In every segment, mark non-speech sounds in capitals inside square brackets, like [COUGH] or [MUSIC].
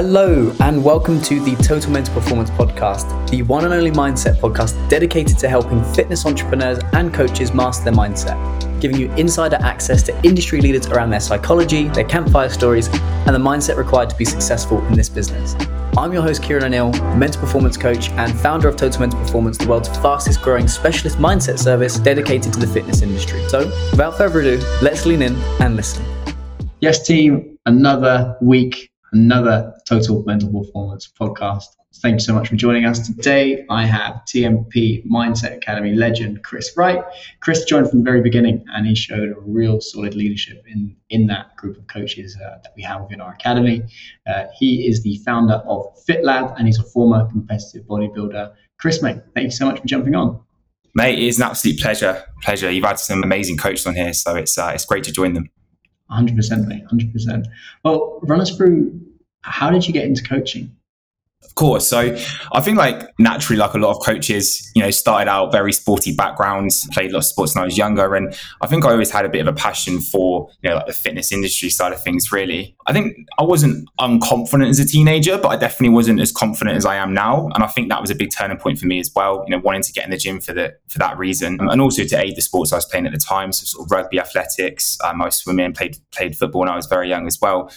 Hello, and welcome to the Total Mental Performance Podcast, the one and only mindset podcast dedicated to helping fitness entrepreneurs and coaches master their mindset, giving you insider access to industry leaders around their psychology, their campfire stories, and the mindset required to be successful in this business. I'm your host, Kieran O'Neill, mental performance coach and founder of Total Mental Performance, the world's fastest growing specialist mindset service dedicated to the fitness industry. So, without further ado, let's lean in and listen. Yes, team, another week another Total Mental Performance podcast. Thank you so much for joining us. Today, I have TMP Mindset Academy legend Chris Wright. Chris joined from the very beginning and he showed a real solid leadership in, in that group of coaches uh, that we have within our academy. Uh, he is the founder of FitLab and he's a former competitive bodybuilder. Chris, mate, thank you so much for jumping on. Mate, it is an absolute pleasure. Pleasure. You've had some amazing coaches on here, so it's uh, it's great to join them. 100%, mate, 100%. Well, run us through how did you get into coaching? Of course. So I think like naturally, like a lot of coaches, you know, started out very sporty backgrounds, played a lot of sports when I was younger. And I think I always had a bit of a passion for, you know, like the fitness industry side of things, really. I think I wasn't unconfident as a teenager, but I definitely wasn't as confident as I am now. And I think that was a big turning point for me as well, you know, wanting to get in the gym for the for that reason. And also to aid the sports I was playing at the time. So sort of rugby athletics, um, I was swimming, played played football when I was very young as well.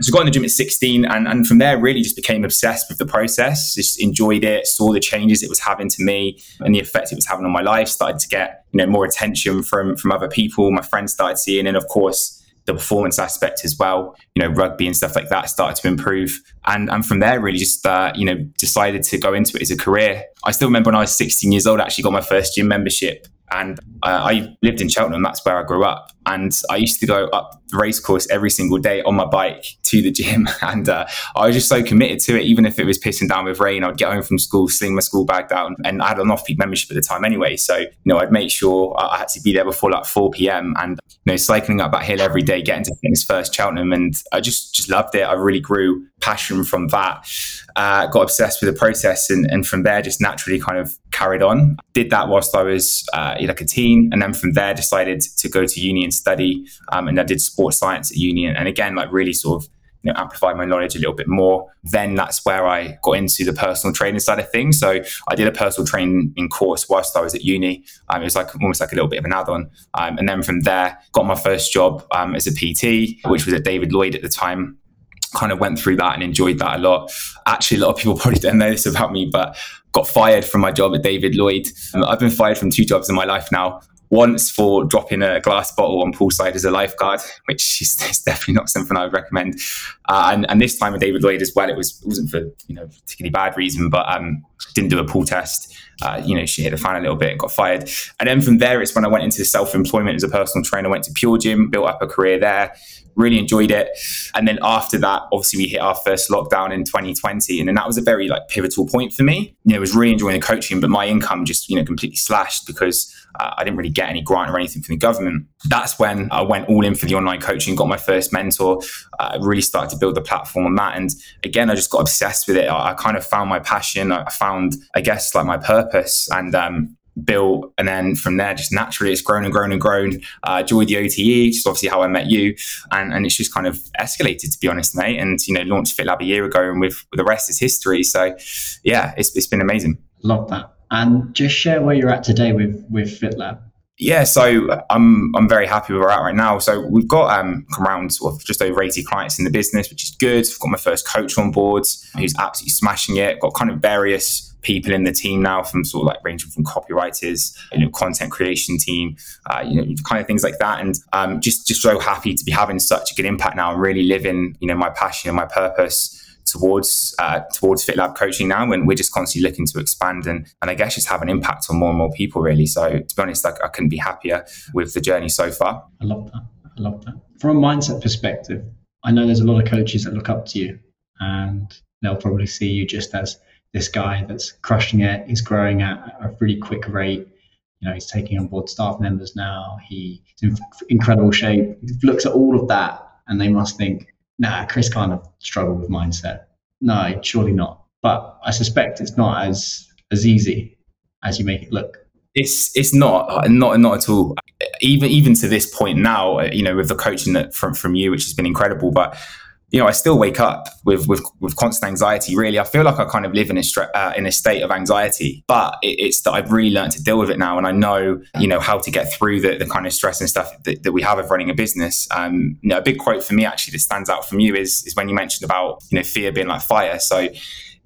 So I got in the gym at 16 and, and from there really just became obsessed with the process, just enjoyed it, saw the changes it was having to me and the effect it was having on my life, started to get, you know, more attention from from other people, my friends started seeing, and of course the performance aspect as well, you know, rugby and stuff like that started to improve. And, and from there, really just, uh, you know, decided to go into it as a career. I still remember when I was 16 years old, I actually got my first gym membership and uh, I lived in Cheltenham. That's where I grew up. And I used to go up the racecourse every single day on my bike to the gym. [LAUGHS] And uh, I was just so committed to it. Even if it was pissing down with rain, I'd get home from school, sling my school bag down. And I had an off peak membership at the time anyway. So, you know, I'd make sure I had to be there before like 4 p.m. and, you know, cycling up that hill every day, getting to fitness first Cheltenham. And I just, just loved it. I really grew passion from that. Uh, got obsessed with the process. And, and from there, just naturally kind of carried on. Did that whilst I was uh, like a teen. And then from there, decided to go to uni and study. Um, and I did sports science at uni. And again, like really sort of you know, amplify my knowledge a little bit more. Then that's where I got into the personal training side of things. So I did a personal training course whilst I was at uni. Um, it was like almost like a little bit of an add-on. Um, and then from there, got my first job um, as a PT, which was at David Lloyd at the time. Kind of went through that and enjoyed that a lot. Actually, a lot of people [LAUGHS] probably don't know this about me, but got fired from my job at David Lloyd. Um, I've been fired from two jobs in my life now once for dropping a glass bottle on poolside as a lifeguard, which is, [LAUGHS] is definitely not something I would recommend. Uh, and, and, this time with David Lloyd as well, it was it wasn't for you know particularly bad reason, but um, didn't do a pool test. Uh, you know, she hit the fan a little bit and got fired. And then from there, it's when I went into self employment as a personal trainer. Went to Pure Gym, built up a career there really enjoyed it. And then after that, obviously we hit our first lockdown in 2020. And then that was a very like pivotal point for me. You know, I was really enjoying the coaching, but my income just, you know, completely slashed because uh, I didn't really get any grant or anything from the government. That's when I went all in for the online coaching, got my first mentor, uh, really started to build the platform on that. And again, I just got obsessed with it. I, I kind of found my passion. I found, I guess, like my purpose. And um, built and then from there just naturally it's grown and grown and grown uh joined the ote which is obviously how i met you and and it's just kind of escalated to be honest mate and you know launched fitlab a year ago and with, with the rest is history so yeah it's, it's been amazing love that and just share where you're at today with with fitlab yeah, so I'm I'm very happy where we're at right now. So we've got um around sort of just over 80 clients in the business, which is good. I've got my first coach on board who's absolutely smashing it. Got kind of various people in the team now from sort of like ranging from copywriters, you know, content creation team, uh, you know, kind of things like that. And um, just just so happy to be having such a good impact now and really living, you know, my passion and my purpose towards uh, towards FitLab coaching now, and we're just constantly looking to expand and and I guess just have an impact on more and more people really. So to be honest, like I couldn't be happier with the journey so far. I love that. I love that. From a mindset perspective, I know there's a lot of coaches that look up to you, and they'll probably see you just as this guy that's crushing it. He's growing at a really quick rate. You know, he's taking on board staff members now. He's in incredible shape. He looks at all of that, and they must think, "Nah, Chris kind of struggled with mindset." No, surely not. But I suspect it's not as as easy as you make it look. It's it's not not not at all. Even even to this point now, you know, with the coaching that from from you, which has been incredible, but you know, I still wake up with with, with constant anxiety. Really, I feel like I kind of live in a uh, in a state of anxiety, but it, it's that I've really learned to deal with it now, and I know you know how to get through the, the kind of stress and stuff that, that we have of running a business. Um, you know, a big quote for me actually that stands out from you is is when you mentioned about you know fear being like fire. So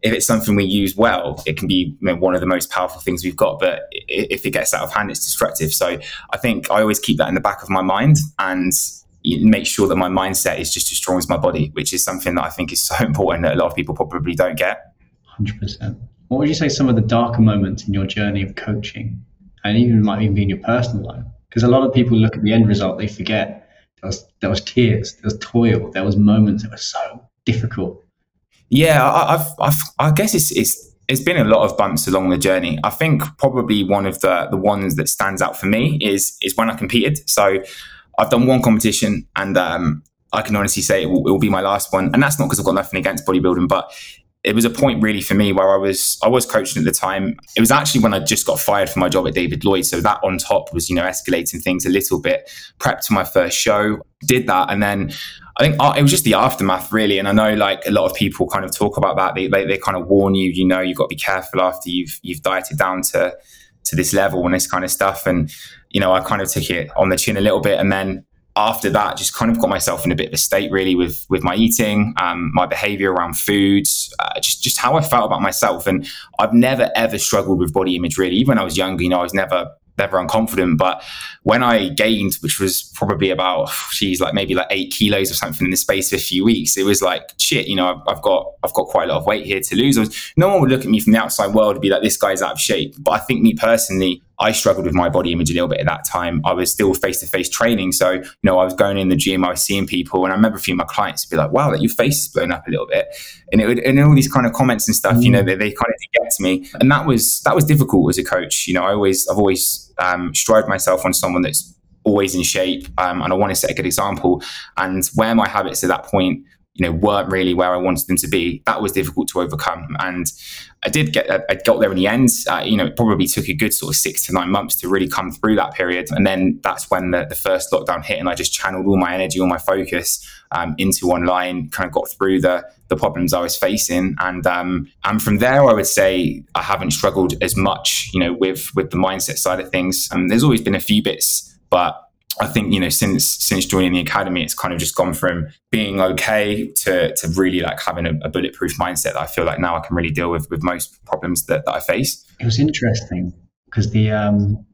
if it's something we use well, it can be you know, one of the most powerful things we've got. But if it gets out of hand, it's destructive. So I think I always keep that in the back of my mind and make sure that my mindset is just as strong as my body, which is something that I think is so [LAUGHS] important that a lot of people probably don't get. 100%. What would you say some of the darker moments in your journey of coaching and even might even be in your personal life? Because a lot of people look at the end result, they forget there was, there was tears, there was toil, there was moments that were so difficult. Yeah, I, I've, I've, I guess it's, it's, it's been a lot of bumps along the journey. I think probably one of the the ones that stands out for me is is when I competed. So I've done one competition and um, I can honestly say it will, it will, be my last one. And that's not because I've got nothing against bodybuilding, but it was a point really for me where I was I was coaching at the time. It was actually when I just got fired from my job at David Lloyd, so that on top was you know escalating things a little bit. Prepped for my first show, did that, and then I think uh, it was just the aftermath really. And I know like a lot of people kind of talk about that. They they, they kind of warn you, you know, you've got to be careful after you've you've dieted down to to this level and this kind of stuff. And you know, I kind of took it on the chin a little bit, and then after that, just kind of got myself in a bit of a state really with with my eating, um, my behavior around foods, uh, just just how I felt about myself. And I've never ever struggled with body image really. Even when I was younger, you know, I was never never unconfident. But when I gained, which was probably about, she's like maybe like eight kilos or something in the space of a few weeks, it was like, shit, you know, I've, I've got, I've got quite a lot of weight here to lose. Was, no one would look at me from the outside world and be like, this guy's out of shape. But I think me personally, I struggled with my body image a little bit at that time. I was still face to face training. So, you know, I was going in the gym, I was seeing people, and I remember a few of my clients would be like, wow, like your face is blown up a little bit. And it would, and all these kind of comments and stuff, mm. you know, mm. they, they kind of get to me. And that was, that was difficult as a coach. You know, I always, I've always um, strived myself on someone that's always in shape um, and I want to set a good example. And where my habits at that point you know weren't really where I wanted them to be. That was difficult to overcome, and I did get I got there in the end. Uh, you know, it probably took a good sort of six to nine months to really come through that period, and then that's when the, the first lockdown hit, and I just channeled all my energy, all my focus um, into online. Kind of got through the the problems I was facing, and um, and from there, I would say I haven't struggled as much, you know, with with the mindset side of things. Um, there's always been a few bits, but I think you know since since joining the academy, it's kind of just gone from being okay to to really like having a, a, bulletproof mindset that I feel like now I can really deal with with most problems that, that I face. It was interesting because the um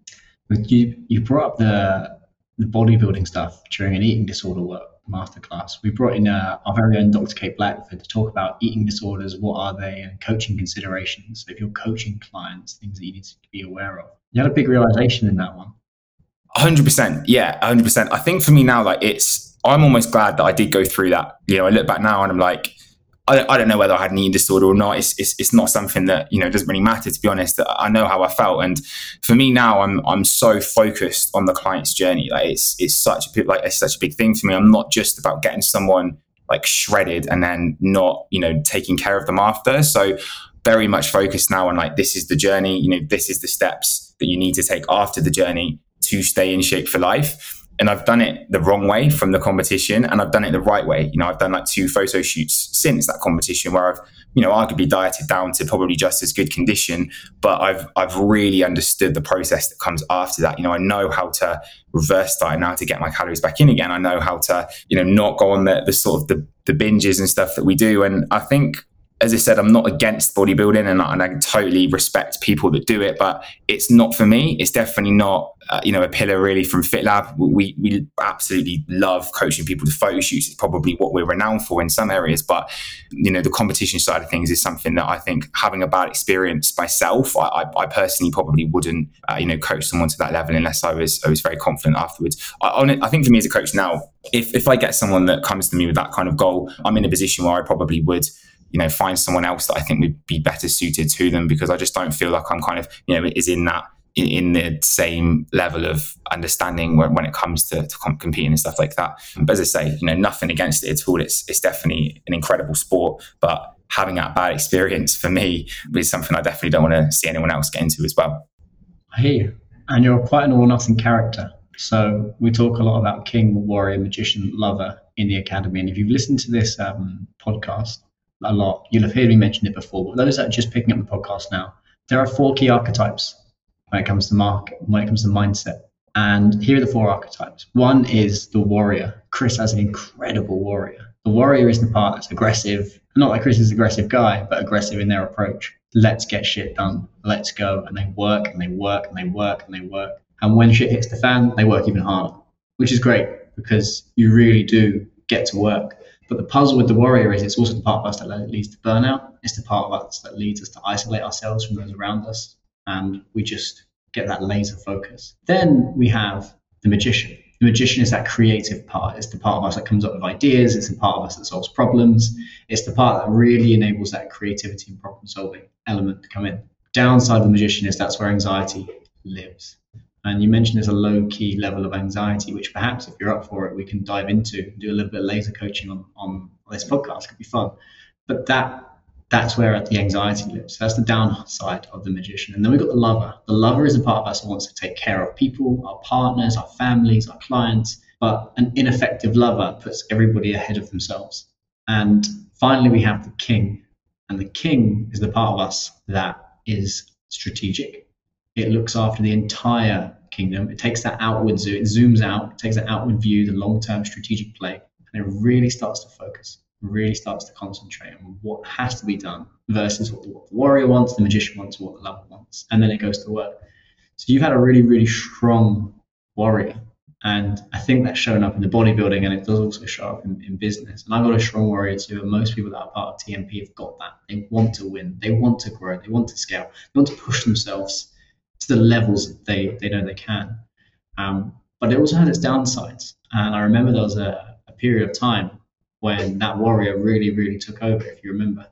you you brought up the the bodybuilding stuff during an eating disorder work masterclass. We brought in uh, our very own Dr. Kate Blackford to talk about eating disorders, what are they, and coaching considerations. So if you're coaching clients, things that you need to be aware of. You had a big realization in that one. Hundred percent, yeah, hundred percent. I think for me now, like it's, I'm almost glad that I did go through that. You know, I look back now and I'm like, I, I don't know whether I had an eating disorder or not. It's, it's, it's not something that you know doesn't really matter. To be honest, I know how I felt, and for me now, I'm I'm so focused on the client's journey. Like it's it's such a like it's such a big thing for me. I'm not just about getting someone like shredded and then not you know taking care of them after. So very much focused now on like this is the journey. You know, this is the steps that you need to take after the journey to stay in shape for life. And I've done it the wrong way from the competition, and I've done it the right way. You know, I've done like two photo shoots since that competition where I've, you know, arguably dieted down to probably just as good condition, but I've I've really understood the process that comes after that. You know, I know how to reverse diet now to get my calories back in again. I know how to, you know, not go on the, the sort of the, the binges and stuff that we do. And I think as I said, I'm not against bodybuilding and, and, I totally respect people that do it, but it's not for me. It's definitely not, uh, you know, a pillar really from FitLab. We, we absolutely love coaching people to photo shoots. It's probably what we're renowned for in some areas, but, you know, the competition side of things is something that I think having a bad experience myself, I, I, I personally probably wouldn't, uh, you know, coach someone to that level unless I was, I was very confident afterwards. I, I think for me as a coach now, if, if I get someone that comes to me with that kind of goal, I'm in a position where I probably would, you know, find someone else that I think would be better suited to them because I just don't feel like I'm kind of, you know, is in that in, in the same level of understanding when, when it comes to, to competing and stuff like that. But as I say, you know, nothing against it at all. It's it's definitely an incredible sport, but having that bad experience for me is something I definitely don't want to see anyone else get into as well. I hear you. And you're quite an all nothing character. So we talk a lot about king, warrior, magician, lover in the academy. And if you've listened to this um, podcast a lot, you'll have heard me mention it before. But those that are just picking up the podcast now, there are four key archetypes when it comes to market, when it comes to mindset. And here are the four archetypes. One is the warrior. Chris has an incredible warrior. The warrior is the part that's aggressive. Not like Chris is an aggressive guy, but aggressive in their approach. Let's get shit done. Let's go. And they work and they work and they work and they work. And when shit hits the fan, they work even harder, which is great because you really do get to work. But the puzzle with the warrior is it's also the part of us that leads to burnout. It's the part of us that leads us to isolate ourselves from those around us. And we just get that laser focus. Then we have the magician. The magician is that creative part. It's the part of us that comes up with ideas. It's the part of us that solves problems. It's the part that really enables that creativity and problem solving element to come in. Downside of the magician is that's where anxiety lives. And you mentioned there's a low key level of anxiety, which perhaps if you're up for it, we can dive into, do a little bit of laser coaching on, on this podcast. It could be fun. But that that's where the anxiety lives. That's the downside of the magician. And then we've got the lover. The lover is a part of us that wants to take care of people, our partners, our families, our clients. But an ineffective lover puts everybody ahead of themselves. And finally, we have the king. And the king is the part of us that is strategic. It looks after the entire kingdom. It takes that outward zoom, it zooms out, it takes that outward view, the long term strategic play, and it really starts to focus really starts to concentrate on what has to be done versus what the, what the warrior wants, the magician wants, what the lover wants, and then it goes to work. So you've had a really, really strong warrior. And I think that's shown up in the bodybuilding and it does also show up in, in business. And I've got a strong warrior too. And most people that are part of TMP have got that. They want to win, they want to grow, they want to scale, they want to push themselves to the levels that they, they know they can. Um, but it also has its downsides. And I remember there was a, a period of time when that warrior really, really took over, if you remember.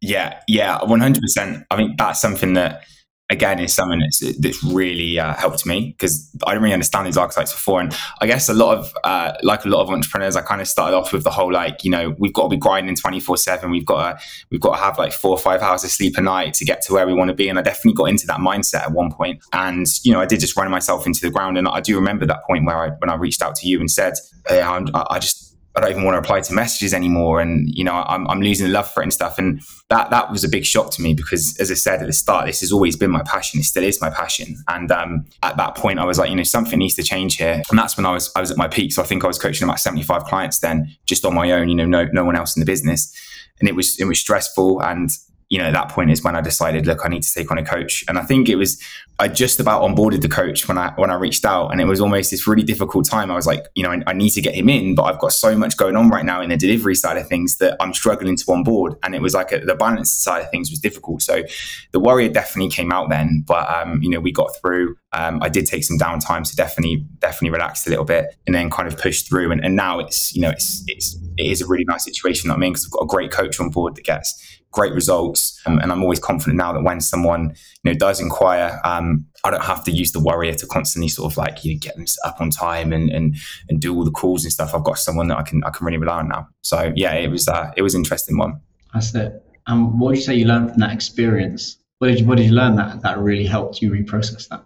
Yeah, yeah, 100%. I think that's something that, again, is something that's, that's really uh, helped me because I didn't really understand these archetypes before. And I guess a lot of, uh, like a lot of entrepreneurs, I kind of started off with the whole, like, you know, we've got to be grinding 24 seven. We've got to, we've got to have like four or five hours of sleep a night to get to where we want to be. And I definitely got into that mindset at one point. And, you know, I did just run myself into the ground. And I do remember that point where I, when I reached out to you and said, hey, I, I just, I don't even want to reply to messages anymore. And, you know, I'm, I'm losing the love for it and stuff. And that, that was a big shock to me because as I said at the start, this has always been my passion. It still is my passion. And, um, at that point I was like, you know, something needs to change here. And that's when I was, I was at my peak. So I think I was coaching about 75 clients then just on my own, you know, no, no one else in the business. And it was, it was stressful. And you know, at that point is when I decided, look, I need to take on a coach. And I think it was I just about onboarded the coach when I when I reached out, and it was almost this really difficult time. I was like, you know, I, I, need to get him in, but I've got so much going on right now in the delivery side of things that I'm struggling to onboard. And it was like a, the balance side of things was difficult. So the warrior definitely came out then, but um, you know, we got through. Um, I did take some downtime so definitely definitely relax a little bit, and then kind of push through. And, and now it's you know it's it's it is a really nice situation. that I mean, because I've got a great coach on board that gets great results. Um, and I'm always confident now that when someone you know does inquire, um, I don't have to use the warrior to constantly sort of like you know, get them up on time and, and and do all the calls and stuff. I've got someone that I can I can really rely on now. So yeah, it was uh, it was an interesting one. That's it. And um, what did you say you learned from that experience? What did you what did you learn that that really helped you reprocess that?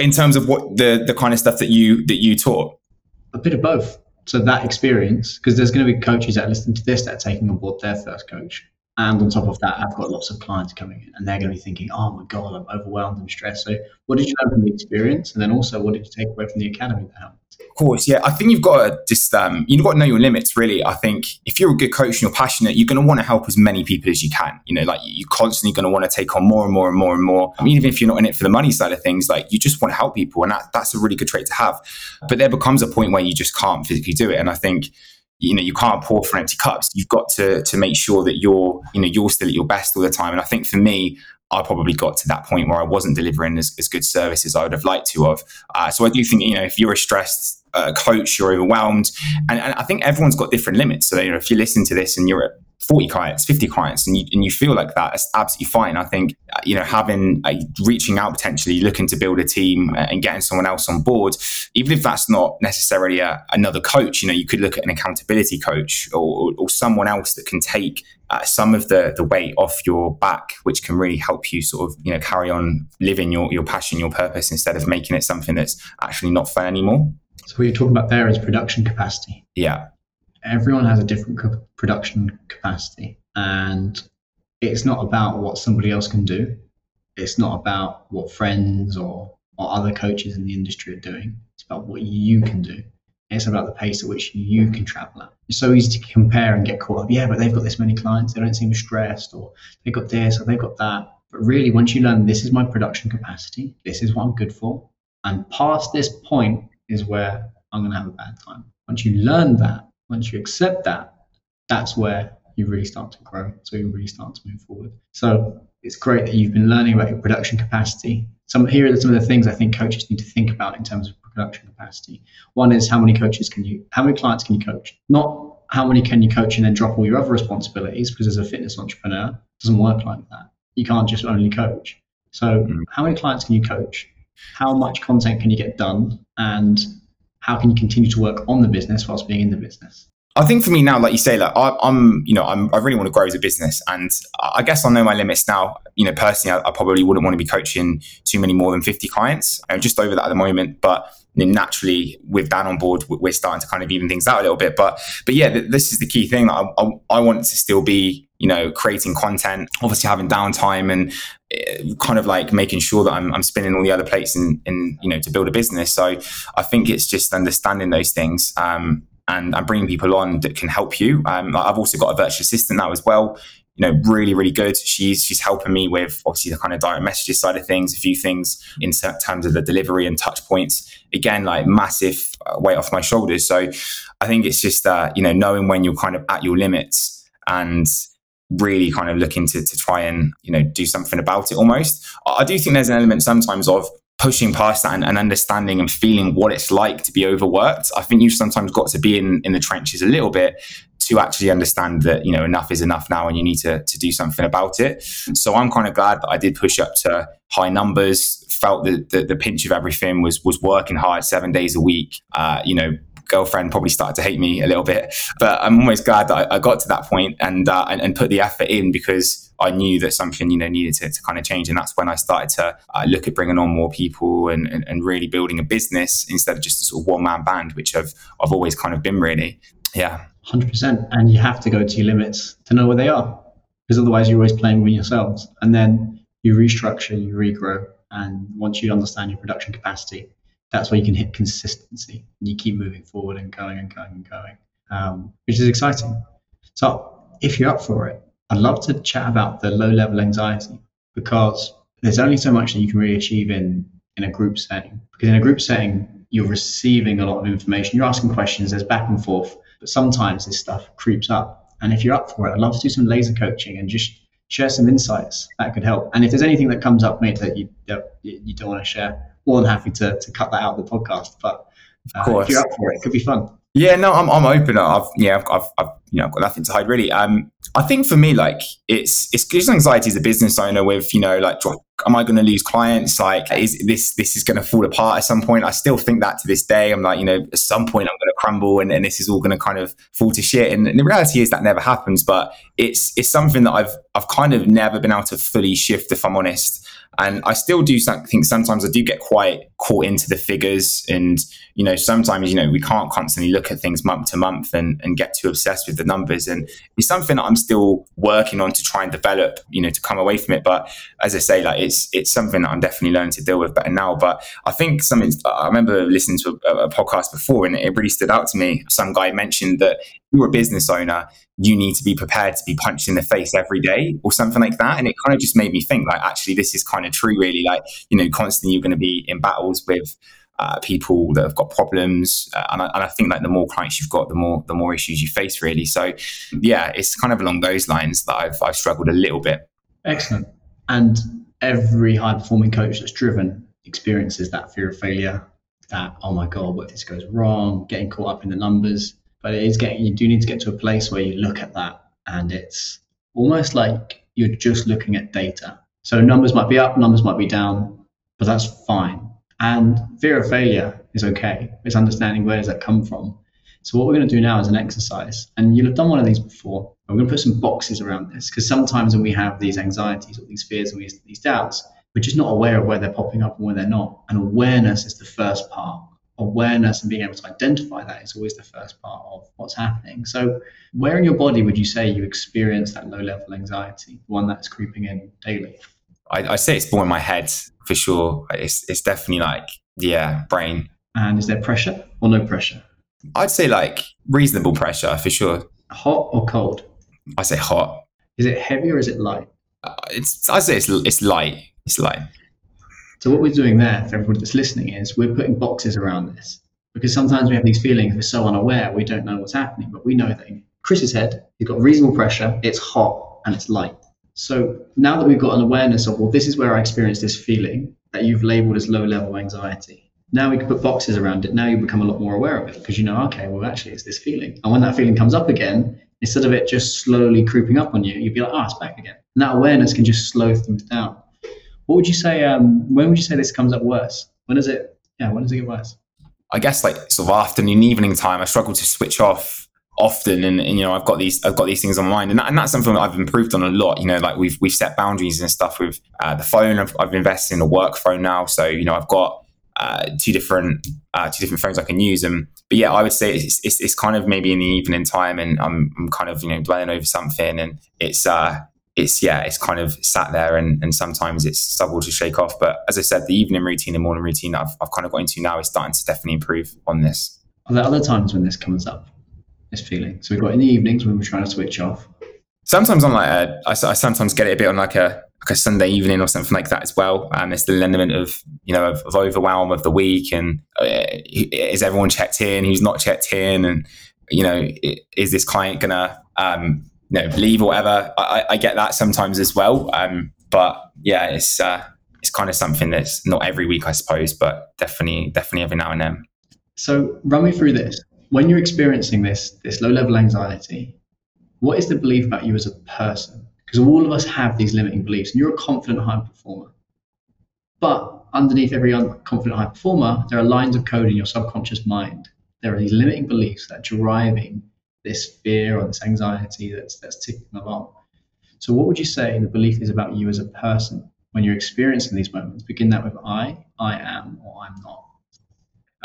In terms of what the the kind of stuff that you that you taught, a bit of both. So that experience, because there's going to be coaches that listen to this that are taking on board their first coach, and on top of that, I've got lots of clients coming in and they're going to be thinking, oh my God, I'm overwhelmed and stressed. So, what did you learn from the experience? And then also, what did you take away from the academy that helped? Of course, yeah. I think you've got to just, um, you've got to know your limits, really. I think if you're a good coach and you're passionate, you're going to want to help as many people as you can. You know, like you're constantly going to want to take on more and more and more and more. I mean, even if you're not in it for the money side of things, like you just want to help people. And that, that's a really good trait to have. But there becomes a point where you just can't physically do it. And I think, you know you can't pour from empty cups you've got to to make sure that you're you know you're still at your best all the time and i think for me I probably got to that point where I wasn't delivering as, as good service as I would have liked to have. Uh, so I do think, you know, if you're a stressed uh, coach, you're overwhelmed. And, and, I think everyone's got different limits. So, you know, if you listen to this and you're 40 clients, 50 clients, and you, and you feel like that, it's absolutely fine. I think, you know, having, uh, reaching out potentially, looking to build a team and getting someone else on board, even if that's not necessarily a, another coach, you know, you could look at an accountability coach or, or someone else that can take uh, some of the, the weight off your back, which can really help you sort of, you know, carry on living your, your passion, your purpose, instead of making it something that's actually not fun anymore. So what you're talking about there is production capacity. Yeah everyone has a different co- production capacity and it's not about what somebody else can do. It's not about what friends or, or other coaches in the industry are doing. It's about what you can do. It's about the pace at which you can travel at. It's so easy to compare and get caught up. Yeah but they've got this many clients. They don't seem stressed or they've got this or they've got that. But really once you learn this is my production capacity this is what i'm good for and past this point is where i'm going to have a bad time. Once you learn that once you accept that, that's where you really start to grow. So you really start to move forward. So it's great that you've been learning about your production capacity. Some here are some of the things I think coaches need to think about in terms of production capacity. One is how many coaches can you, how many clients can you coach? Not how many can you coach and then drop all your other responsibilities because as a fitness entrepreneur, it doesn't work like that. You can't just only coach. So mm. how many clients can you coach? How much content can you get done? And how can you continue to work on the business whilst being in the business? I think for me now, like you say, like I, am you know, I'm, i really want to grow as a business, and I guess I know my limits now. You know, personally, I, I probably wouldn't want to be coaching too many more than 50 clients. I'm just over that at the moment, but you know, naturally, with Dan on board, we're starting to kind of even things out a little bit. But, but yeah, this is the key thing. I, I, I want to still be, you know, creating content, obviously having downtime and eh, kind of like making sure that I'm, I'm spinning all the other plates in, in, you know, to build a business. So I think it's just understanding those things. Um, and, and bringing people on that can help you. Um, I've also got a virtual assistant now as well. You know, really, really good. She's she's helping me with obviously the kind of direct messages side of things, a few things in terms of the delivery and touch points. Again, like massive uh, weight off my shoulders. So I think it's just uh, you know knowing when you're kind of at your limits and really kind of looking to, to try and you know do something about it almost i do think there's an element sometimes of pushing past that and, and, understanding and feeling what it's like to be overworked. I think you've sometimes got to be in, in the trenches a little bit to actually understand that, you know, enough is enough now and you need to, to do something about it. So I'm kind of glad that I did push up to high numbers, felt that the, the pinch of everything was, was working hard seven days a week, uh, you know, girlfriend probably started to hate me a little bit. But I'm almost glad that I, I got to that point and, uh, and, and put the effort in because I knew that something you know needed to, to kind of change, and that's when I started to uh, look at bringing on more people and, and, and really building a business instead of just a sort of one man band, which I've I've always kind of been really. Yeah, hundred percent. And you have to go to your limits to know where they are, because otherwise you're always playing with yourselves. And then you restructure, you regrow, and once you understand your production capacity, that's where you can hit consistency and you keep moving forward and going and going and going, um, which is exciting. So if you're up for it, I'd love to chat about the low level anxiety because there's only so much that you can really achieve in, in a group setting. Because in a group setting, you're receiving a lot of information, you're asking questions, there's back and forth, but sometimes this stuff creeps up. And if you're up for it, I'd love to do some laser coaching and just share some insights that could help. And if there's anything that comes up, mate, that you, that you don't want to share, more than happy to, to cut that out of the podcast. But uh, if you're up for it, it could be fun. Yeah, no, I'm, I'm open. I've yeah, I've, I've, I've, you know I've got nothing to hide really. Um, I think for me, like it's it's just anxiety as a business owner with you know like am I going to lose clients? Like is this this is going to fall apart at some point? I still think that to this day. I'm like you know at some point I'm going to crumble and, and this is all going to kind of fall to shit. And, and the reality is that never happens. But it's it's something that I've I've kind of never been able to fully shift if I'm honest. And I still do think sometimes I do get quite caught into the figures. And, you know, sometimes, you know, we can't constantly look at things month to month and, and get too obsessed with the numbers. And it's something that I'm still working on to try and develop, you know, to come away from it. But as I say, like it's, it's something that I'm definitely learning to deal with better now. But I think something, I remember listening to a, a podcast before and it really stood out to me. Some guy mentioned that you're a business owner, you need to be prepared to be punched in the face every day or something like that. And it kind of just made me think like, actually, this is kind of true, really. Like, you know, constantly you're going to be in with uh, people that have got problems. Uh, and, I, and, I, think like the more clients you've got, the more, the more issues you face really. So yeah, it's kind of along those lines that I've, I've struggled a little bit. Excellent. And every high performing coach that's driven experiences that fear of failure, that, oh my God, what if this goes wrong, getting caught up in the numbers but it is getting you do need to get to a place where you look at that and it's almost like you're just looking at data. So numbers might be up, numbers might be down, but that's fine. And fear of failure is okay. It's understanding where does that come from. So what we're going to do now is an exercise, and you'll have done one of these before. We're going to put some boxes around this because sometimes when we have these anxieties or these fears or these, these doubts, we're just not aware of where they're popping up and where they're not. And awareness is the first part. Awareness and being able to identify that is always the first part of what's happening. So, where in your body would you say you experience that low level anxiety, one that's creeping in daily? I, I say it's more in my head for sure. It's, it's definitely like, yeah, brain. And is there pressure or no pressure? I'd say like reasonable pressure for sure. Hot or cold? I say hot. Is it heavy or is it light? Uh, it's I say it's it's light. It's light. So what we're doing there for everybody that's listening is we're putting boxes around this because sometimes we have these feelings we're so unaware we don't know what's happening, but we know that in Chris's head you've got reasonable pressure, it's hot and it's light. So now that we've got an awareness of well, this is where I experience this feeling that you've labeled as low level anxiety now we can put boxes around it. Now you become a lot more aware of it because you know, okay, well, actually, it's this feeling. And when that feeling comes up again, instead of it just slowly creeping up on you, you'd be like, oh, it's back again. And that awareness can just slow things down. What would you say? Um, when would you say this comes up worse? When is it? Yeah, when does it get worse? I guess like sort of afternoon, evening time. I struggle to switch off often, and, and, you know I've got these I've got these things on my mind, and, that, and that's something that I've improved on a lot. You know, like we've we've set boundaries and stuff with uh, the phone. I've, I've invested in a work phone now, so you know I've got uh, two different uh, two different phones I can use. And but yeah, I would say it's, it's, it's kind of maybe in the evening time, and I'm I'm kind of you know dwelling over something, and it's uh it's yeah it's kind of sat there, and and sometimes it's subtle to shake off. But as I said, the evening routine, the morning routine that I've, I've kind of got into now is starting to definitely improve on this. Are there other times when this comes up, this feeling? So we've got in the evenings when we're trying to switch off. Sometimes on like a, I, I sometimes get it a bit on like a like a Sunday evening or something like that as well. And there's still an element of you know of, of overwhelm of the week, and uh, is everyone checked in? Who's not checked in? And you know, is this client gonna um, you know leave or whatever? I, I get that sometimes as well. Um, but yeah, it's uh, it's kind of something that's not every week, I suppose, but definitely definitely every now and then. So run me through this. When you're experiencing this this low level anxiety, what is the belief about you as a person? because all of us have these limiting beliefs, and you're a confident high performer. But underneath every confident high performer, there are lines of code in your subconscious mind. There are these limiting beliefs that are driving this fear or this anxiety that's that's ticking along. So, what would you say the belief is about you as a person when you're experiencing these moments? Begin that with I, I am, or I'm not.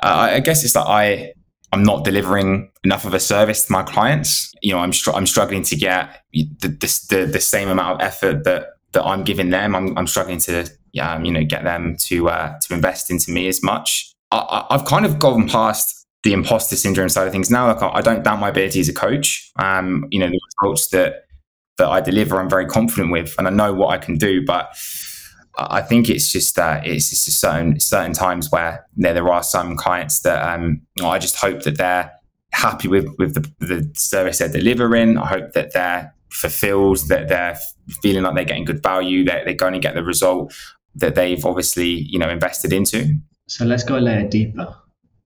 Uh, I guess it's that I I'm not delivering enough of a service to my clients. You know, I'm str- I'm struggling to get the, the, the same amount of effort that that I'm giving them. I'm, I'm struggling to um, you know get them to uh, to invest into me as much. I, have kind of gone past the imposter syndrome side of things now. Like I don't doubt my ability as a coach. Um, you know, the results that that I deliver, I'm very confident with, and I know what I can do, but I think it's just that it's just certain certain times where there, there are some clients that um, I just hope that they're happy with with the, the service they're delivering. I hope that they're fulfilled, that they're feeling like they're getting good value, that they're going to get the result that they've obviously you know invested into. So let's go a layer deeper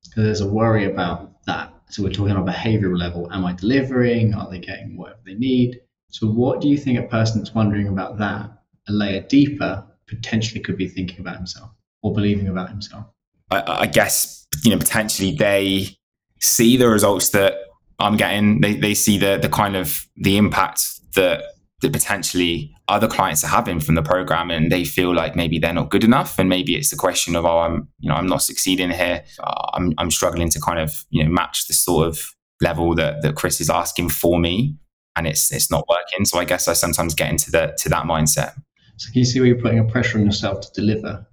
because there's a worry about that. So we're talking on a behavioral level. Am I delivering? Are they getting whatever they need? So what do you think a person that's wondering about that a layer deeper potentially could be thinking about himself or believing about himself? I, I guess you know potentially they see the results that I'm getting. They they see the the kind of the impact that that potentially other clients are having from the program and they feel like maybe they're not good enough and maybe it's the question of oh i'm you know i'm not succeeding here uh, i'm i'm struggling to kind of you know match the sort of level that that chris is asking for me and it's it's not working so i guess i sometimes get into the to that mindset so can you see where you're putting a pressure on yourself to deliver,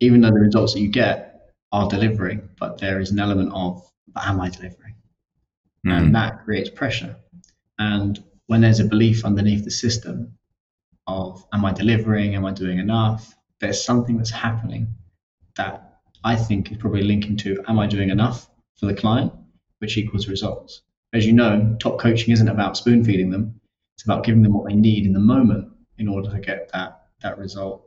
even though the results that you get are delivering, but there is an element of, am I delivering? Mm. And that creates pressure. And when there's a belief underneath the system of, am I delivering? Am I doing enough? There's something that's happening that I think is probably linking to, am I doing enough for the client, which equals results. As you know, top coaching isn't about spoon feeding them. It's about giving them what they need in the moment in order to get that that result.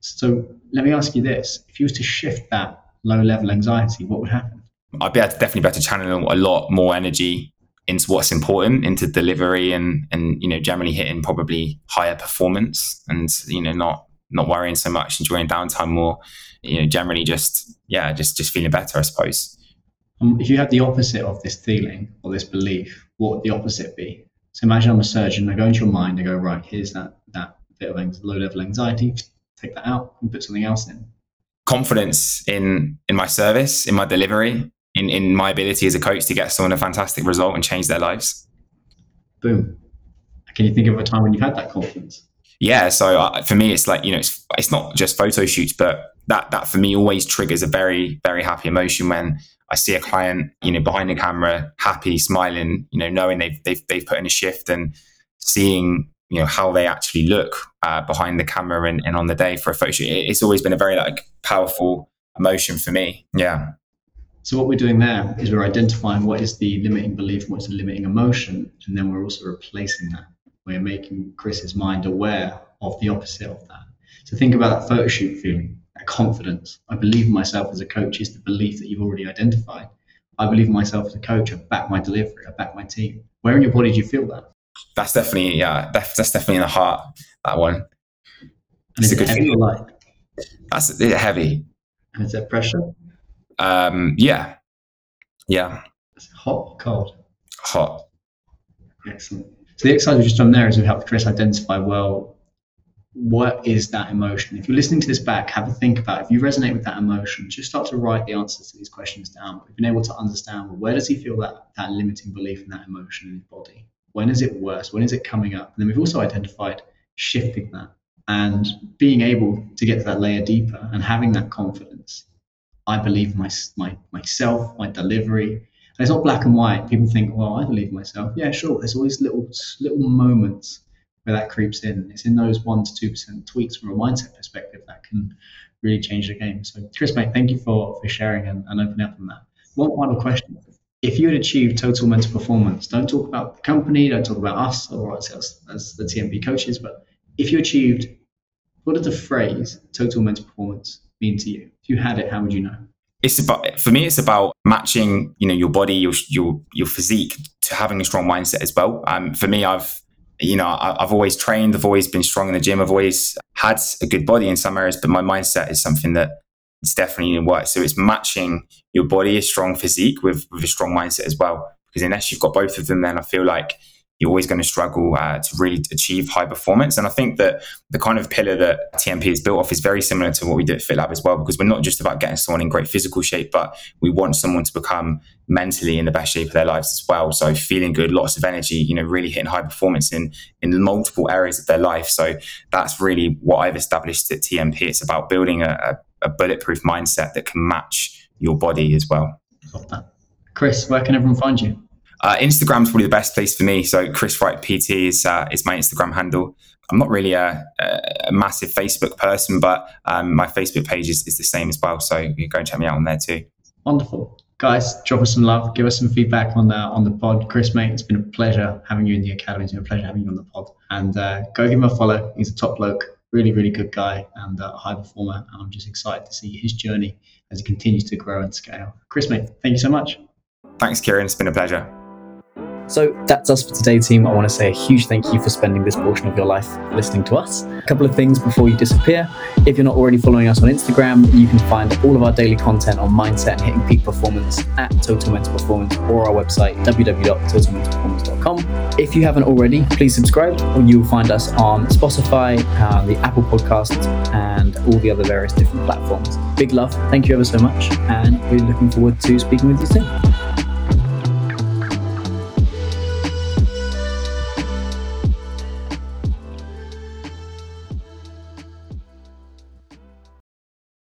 So let me ask you this: if you was to shift that low level anxiety, what would happen? I'd be able to definitely better channel a lot more energy into what's important, into delivery, and and you know generally hitting probably higher performance, and you know not not worrying so much, enjoying downtime more. You know, generally just yeah, just just feeling better, I suppose. Um, if you had the opposite of this feeling or this belief, what would the opposite be? So imagine I'm a surgeon. I go into your mind. I go right. Here's that that bit of low level anxiety. Take that out and put something else in. Confidence in in my service, in my delivery, in in my ability as a coach to get someone a fantastic result and change their lives. Boom. Can you think of a time when you've had that confidence? Yeah. So uh, for me, it's like you know, it's it's not just photo shoots, but that that for me always triggers a very very happy emotion when I see a client, you know, behind the camera, happy, smiling, you know, knowing they've they've they've put in a shift and seeing you know how they actually look uh, behind the camera and, and on the day for a photo shoot. It's always been a very like powerful emotion for me. Yeah. So what we're doing there is we're identifying what is the limiting belief, what's the limiting emotion, and then we're also replacing that. We're making Chris's mind aware of the opposite of that. So think about that photo shoot feeling confidence. I believe in myself as a coach is the belief that you've already identified. I believe in myself as a coach. I back my delivery. I back my team. Where in your body do you feel that? That's definitely yeah. That's, that's definitely in the heart. That one. And it's a good heavy light. That's heavy. And is there pressure? Um. Yeah. Yeah. It's hot or cold? Hot. Excellent. So the exercise we've just done there is we've helped Chris identify well what is that emotion? If you're listening to this back, have a think about it. if you resonate with that emotion, just start to write the answers to these questions down. We've been able to understand well, where does he feel that that limiting belief and that emotion in his body? When is it worse? When is it coming up? And then we've also identified shifting that and being able to get to that layer deeper and having that confidence. I believe my, my myself, my delivery. And it's not black and white. People think, well, I believe myself. Yeah, sure. There's always little little moments where that creeps in. It's in those one to two percent tweaks from a mindset perspective that can really change the game. So, Chris, mate, thank you for for sharing and, and opening up on that. One final question: If you had achieved total mental performance, don't talk about the company, don't talk about us or us as, as the TMP coaches, but if you achieved, what does the phrase total mental performance mean to you? If you had it, how would you know? it's about for me it's about matching you know your body your your your physique to having a strong mindset as well um, for me i've you know, I, have always trained, I've always been strong in the gym, I've always had a good body in some areas, but my mindset is something that it's definitely in work. So it's matching your body, a strong physique with, with a strong mindset as well. Because unless you've got both of them, then I feel like you're always going to struggle uh, to really achieve high performance. And I think that the kind of pillar that TMP is built off is very similar to what we do at FitLab as well, because we're not just about getting someone in great physical shape, but we want someone to become mentally in the best shape of their lives as well. So feeling good, lots of energy, you know, really hitting high performance in in multiple areas of their life. So that's really what I've established at TMP. It's about building a, a bulletproof mindset that can match your body as well. Chris, where can everyone find you? Uh, Instagram's probably the best place for me. So Chris Wright PT is uh, is my Instagram handle. I'm not really a, a massive Facebook person, but um, my Facebook page is, is the same as well. So you go and check me out on there too. Wonderful, guys. Drop us some love. Give us some feedback on the on the pod. Chris, mate, it's been a pleasure having you in the academy. It's been a pleasure having you on the pod. And uh, go give him a follow. He's a top bloke, really, really good guy, and uh, a high performer. And I'm just excited to see his journey as he continues to grow and scale. Chris, mate, thank you so much. Thanks, Kieran. It's been a pleasure. So that's us for today, team. I want to say a huge thank you for spending this portion of your life listening to us. A couple of things before you disappear. If you're not already following us on Instagram, you can find all of our daily content on mindset and hitting peak performance at Total Mental Performance or our website, www.totalmentalperformance.com. If you haven't already, please subscribe, or you'll find us on Spotify, uh, the Apple Podcasts, and all the other various different platforms. Big love. Thank you ever so much. And we're looking forward to speaking with you soon.